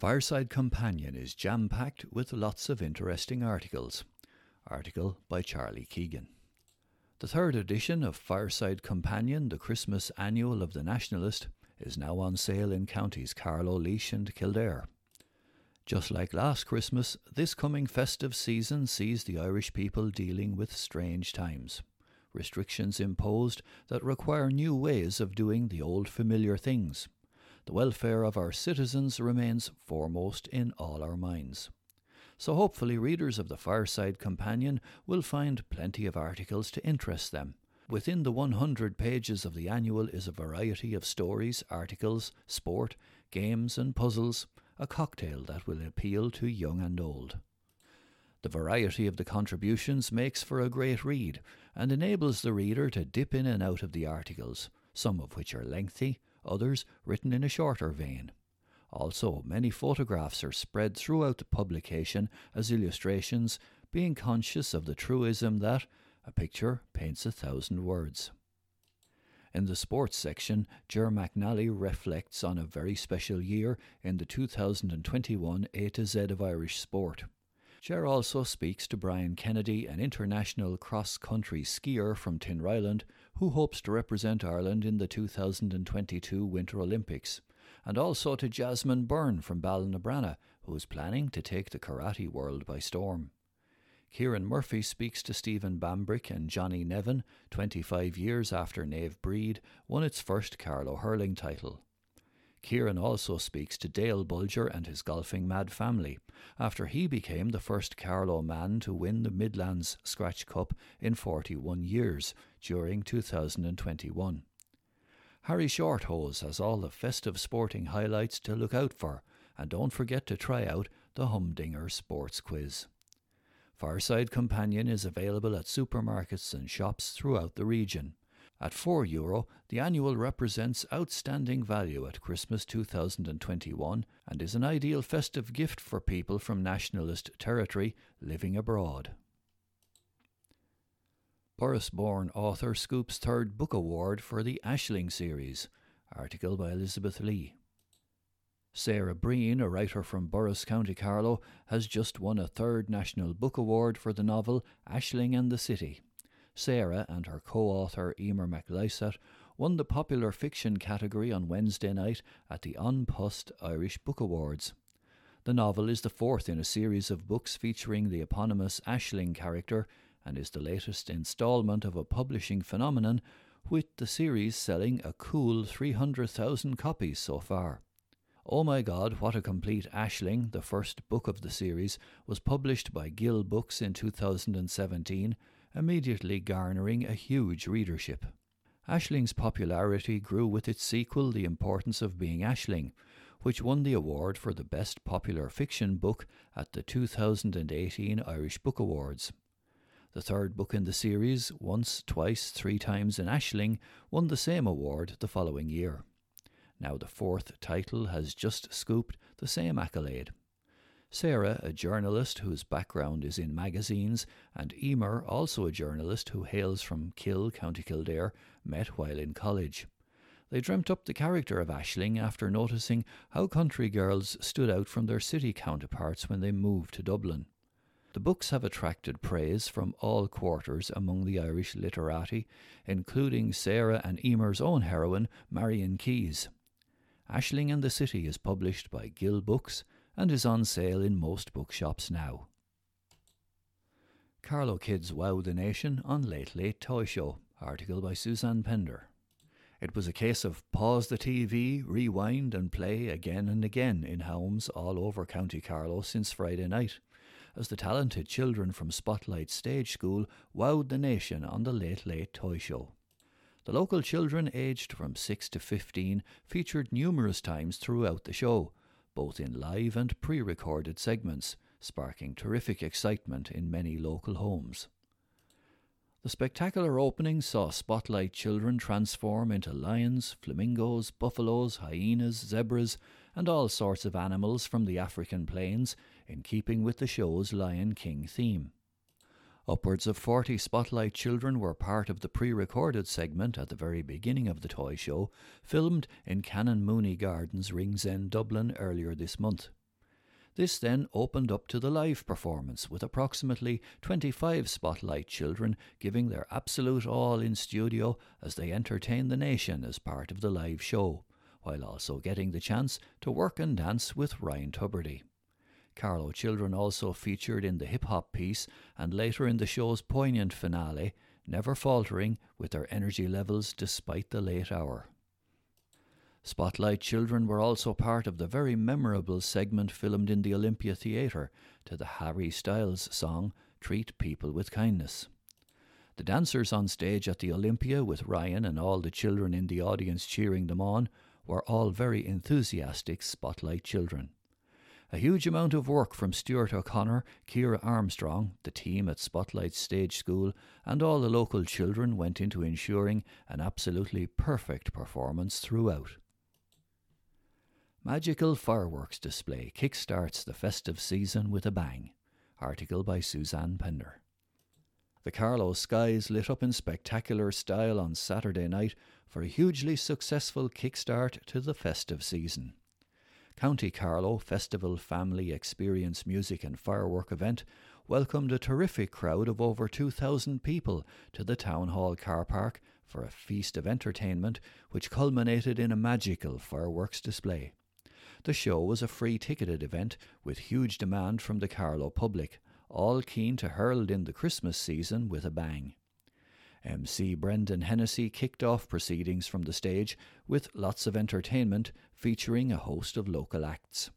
Fireside Companion is jam packed with lots of interesting articles. Article by Charlie Keegan. The third edition of Fireside Companion, the Christmas annual of the Nationalist, is now on sale in counties Carlow, Laois, and Kildare. Just like last Christmas, this coming festive season sees the Irish people dealing with strange times. Restrictions imposed that require new ways of doing the old familiar things. The welfare of our citizens remains foremost in all our minds. So hopefully, readers of the Fireside Companion will find plenty of articles to interest them. Within the 100 pages of the annual is a variety of stories, articles, sport, games, and puzzles, a cocktail that will appeal to young and old. The variety of the contributions makes for a great read and enables the reader to dip in and out of the articles, some of which are lengthy, others written in a shorter vein. Also, many photographs are spread throughout the publication as illustrations, being conscious of the truism that a picture paints a thousand words. In the sports section, Ger McNally reflects on a very special year in the 2021 A to Z of Irish sport. Ger also speaks to Brian Kennedy, an international cross country skier from Tinryland who hopes to represent Ireland in the 2022 Winter Olympics, and also to Jasmine Byrne from Ballinabranna, who is planning to take the karate world by storm. Kieran Murphy speaks to Stephen Bambrick and Johnny Nevin 25 years after Naomh Bríd won its first Carlow hurling title. Kieran also speaks to Dale Bulger and his golfing mad family after he became the first Carlow man to win the Midlands Scratch Cup in 41 years during 2021. Harry Shorthose has all the festive sporting highlights to look out for, and don't forget to try out the Humdinger Sports Quiz. Fireside Companion is available at supermarkets and shops throughout the region. At €4, Euro, the annual represents outstanding value at Christmas 2021 and is an ideal festive gift for people from nationalist territory living abroad. Borris born author scoops third book award for the Aisling series. Article by Elizabeth Lee. Sarah Breen, a writer from Borris, County Carlow, has just won a third National Book Award for the novel Aisling and the City. Sarah and her co author Emer McLysaght won the popular fiction category on Wednesday night at the Post Irish Book Awards. The novel is the fourth in a series of books featuring the eponymous Aisling character and is the latest instalment of a publishing phenomenon, with the series selling a cool 300,000 copies so far. Oh My God, What a Complete Aisling, the first book of the series, was published by Gill Books in 2017, immediately garnering a huge readership. Aisling's popularity grew with its sequel, The Importance of Being Aisling, which won the award for the Best Popular Fiction Book at the 2018 Irish Book Awards. The third book in the series, Once, Twice, Three Times in Aisling, won the same award the following year. Now the fourth title has just scooped the same accolade. Sarah, a journalist whose background is in magazines, and Emer, also a journalist who hails from Kill, County Kildare, met while in college. They dreamt up the character of Aisling after noticing how country girls stood out from their city counterparts when they moved to Dublin. The books have attracted praise from all quarters among the Irish literati, including Sarah and Emer's own heroine, Marian Keyes. Aisling and the City is published by Gill Books and is on sale in most bookshops now. Carlow Kids Wow the Nation on Late Late Toy Show, article by Suzanne Pender. It was a case of pause the TV, rewind, and play again and again in homes all over County Carlow since Friday night as the talented children from Spotlight Stage School wowed the nation on the Late Late Toy Show. The local children aged from 6 to 15 featured numerous times throughout the show, both in live and pre recorded segments, sparking terrific excitement in many local homes. The spectacular opening saw Spotlight children transform into lions, flamingos, buffaloes, hyenas, zebras, and all sorts of animals from the African plains in keeping with the show's Lion King theme. Upwards of 40 Spotlight children were part of the pre recorded segment at the very beginning of the toy show, filmed in Canon Mooney Gardens, Ringsend, Dublin, earlier this month. This then opened up to the live performance, with approximately 25 spotlight children giving their absolute all in studio as they entertain the nation as part of the live show, while also getting the chance to work and dance with Ryan Tubridy. Carlow children also featured in the hip hop piece and later in the show's poignant finale, never faltering with their energy levels despite the late hour. Spotlight Children were also part of the very memorable segment filmed in the Olympia Theatre to the Harry Styles song Treat People with Kindness. The dancers on stage at the Olympia, with Ryan and all the children in the audience cheering them on, were all very enthusiastic Spotlight children. A huge amount of work from Stuart O'Connor, Kira Armstrong, the team at Spotlight Stage School, and all the local children went into ensuring an absolutely perfect performance throughout. Magical fireworks display kickstarts the festive season with a bang. Article by Suzanne Pender. The Carlow skies lit up in spectacular style on Saturday night for a hugely successful kickstart to the festive season. County Carlow Festival Family Experience Music and Firework event welcomed a terrific crowd of over 2,000 people to the Town Hall car park for a feast of entertainment which culminated in a magical fireworks display. The show was a free ticketed event with huge demand from the Carlow public, all keen to herald in the Christmas season with a bang. MC Brendan Hennessy kicked off proceedings from the stage with lots of entertainment featuring a host of local acts.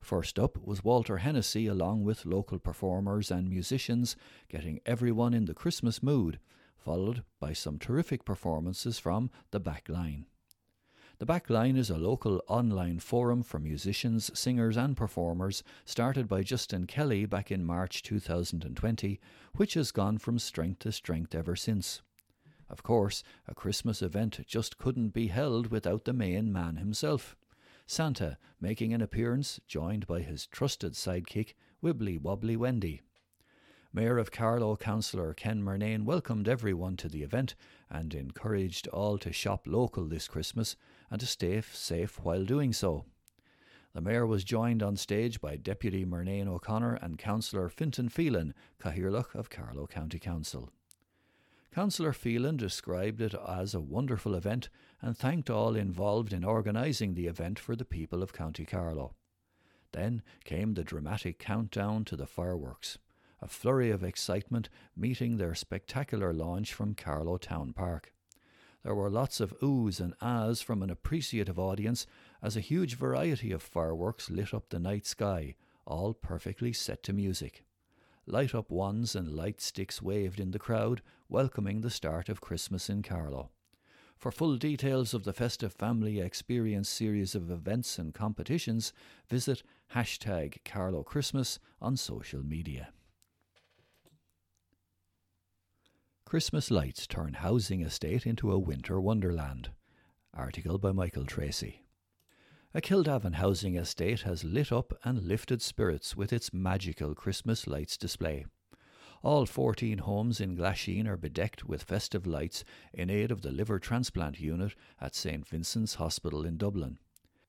First up was Walter Hennessy along with local performers and musicians getting everyone in the Christmas mood, followed by some terrific performances from the back line. The Backline is a local online forum for musicians, singers, and performers started by Justin Kelly back in March 2020, which has gone from strength to strength ever since. Of course, a Christmas event just couldn't be held without the main man himself. Santa making an appearance, joined by his trusted sidekick, Wibbly Wobbly Wendy. Mayor of Carlow Councillor Ken Murnane welcomed everyone to the event and encouraged all to shop local this Christmas and to stay safe while doing so. The Mayor was joined on stage by Deputy Murnane O'Connor and Councillor Fintan Phelan, Cathaoirleach of Carlow County Council. Councillor Phelan described it as a wonderful event and thanked all involved in organising the event for the people of County Carlow. Then came the dramatic countdown to the fireworks a flurry of excitement meeting their spectacular launch from Carlow Town Park. There were lots of oohs and ahs from an appreciative audience as a huge variety of fireworks lit up the night sky, all perfectly set to music. Light up wands and light sticks waved in the crowd, welcoming the start of Christmas in Carlow. For full details of the Festive Family Experience series of events and competitions, visit hashtag Carlow Christmas on social media. Christmas lights turn housing estate into a winter wonderland. Article by Michael Tracy. A Kildavin housing estate has lit up and lifted spirits with its magical Christmas lights display. All 14 homes in Glasheen are bedecked with festive lights in aid of the liver transplant unit at St Vincent's Hospital in Dublin.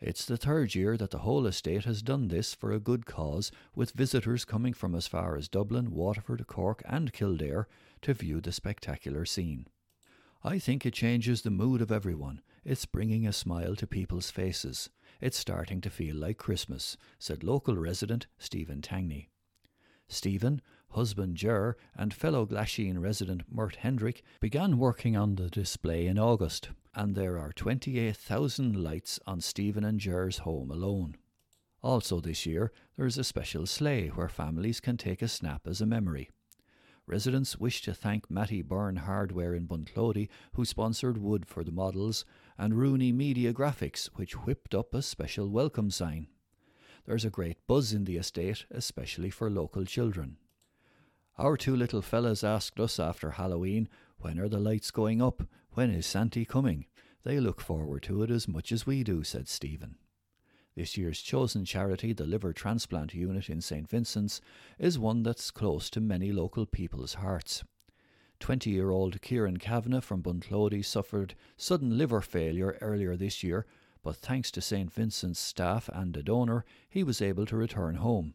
It's the third year that the whole estate has done this for a good cause, with visitors coming from as far as Dublin, Waterford, Cork, and Kildare to view the spectacular scene. I think it changes the mood of everyone. It's bringing a smile to people's faces. It's starting to feel like Christmas, said local resident Stephen Tangney. Stephen, husband Ger, and fellow Glasheen resident Mert Hendrick began working on the display in August, and there are 28,000 lights on Stephen and Ger's home alone. Also this year, there is a special sleigh where families can take a snap as a memory. Residents wish to thank Matty Byrne Hardware in Bunclody, who sponsored wood for the models, and Rooney Media Graphics, which whipped up a special welcome sign. There's a great buzz in the estate, especially for local children. Our two little fellas asked us after Halloween, When are the lights going up? When is Santy coming? They look forward to it as much as we do, said Stephen. This year's chosen charity, the Liver Transplant Unit in St Vincent's, is one that's close to many local people's hearts. 20 year old Kieran Kavanagh from Bunclody suffered sudden liver failure earlier this year, but thanks to St. Vincent's staff and a donor, he was able to return home.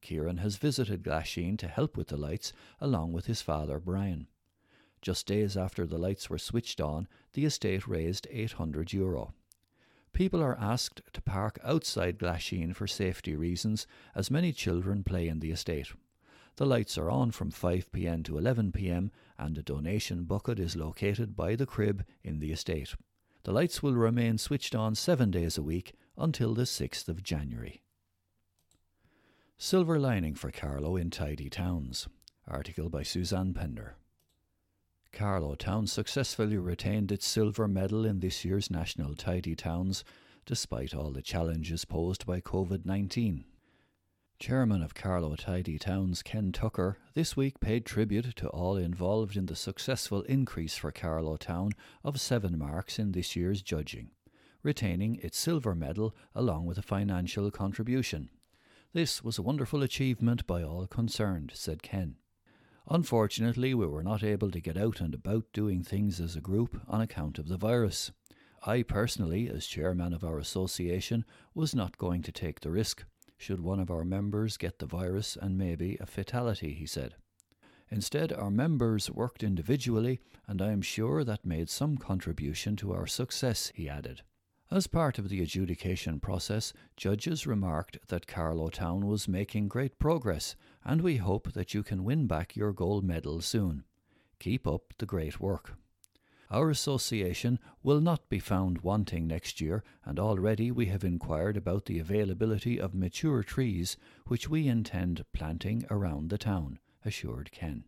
Kieran has visited Glasheen to help with the lights, along with his father Brian. Just days after the lights were switched on, the estate raised 800 euro. People are asked to park outside Glasheen for safety reasons, as many children play in the estate. The lights are on from 5pm to 11pm, and a donation bucket is located by the crib in the estate. The lights will remain switched on seven days a week until the 6th of January. Silver lining for Carlow in tidy towns. Article by Suzanne Pender. Carlow Town successfully retained its silver medal in this year's National Tidy Towns, despite all the challenges posed by COVID 19. Chairman of Carlow Tidy Towns, Ken Tucker, this week paid tribute to all involved in the successful increase for Carlow Town of seven marks in this year's judging, retaining its silver medal along with a financial contribution. This was a wonderful achievement by all concerned, said Ken. Unfortunately, we were not able to get out and about doing things as a group on account of the virus. I personally, as chairman of our association, was not going to take the risk should one of our members get the virus and maybe a fatality, he said. Instead, our members worked individually, and I am sure that made some contribution to our success, he added. As part of the adjudication process, judges remarked that Carlow Town was making great progress, and we hope that you can win back your gold medal soon. Keep up the great work. Our association will not be found wanting next year, and already we have inquired about the availability of mature trees which we intend planting around the town, assured Ken.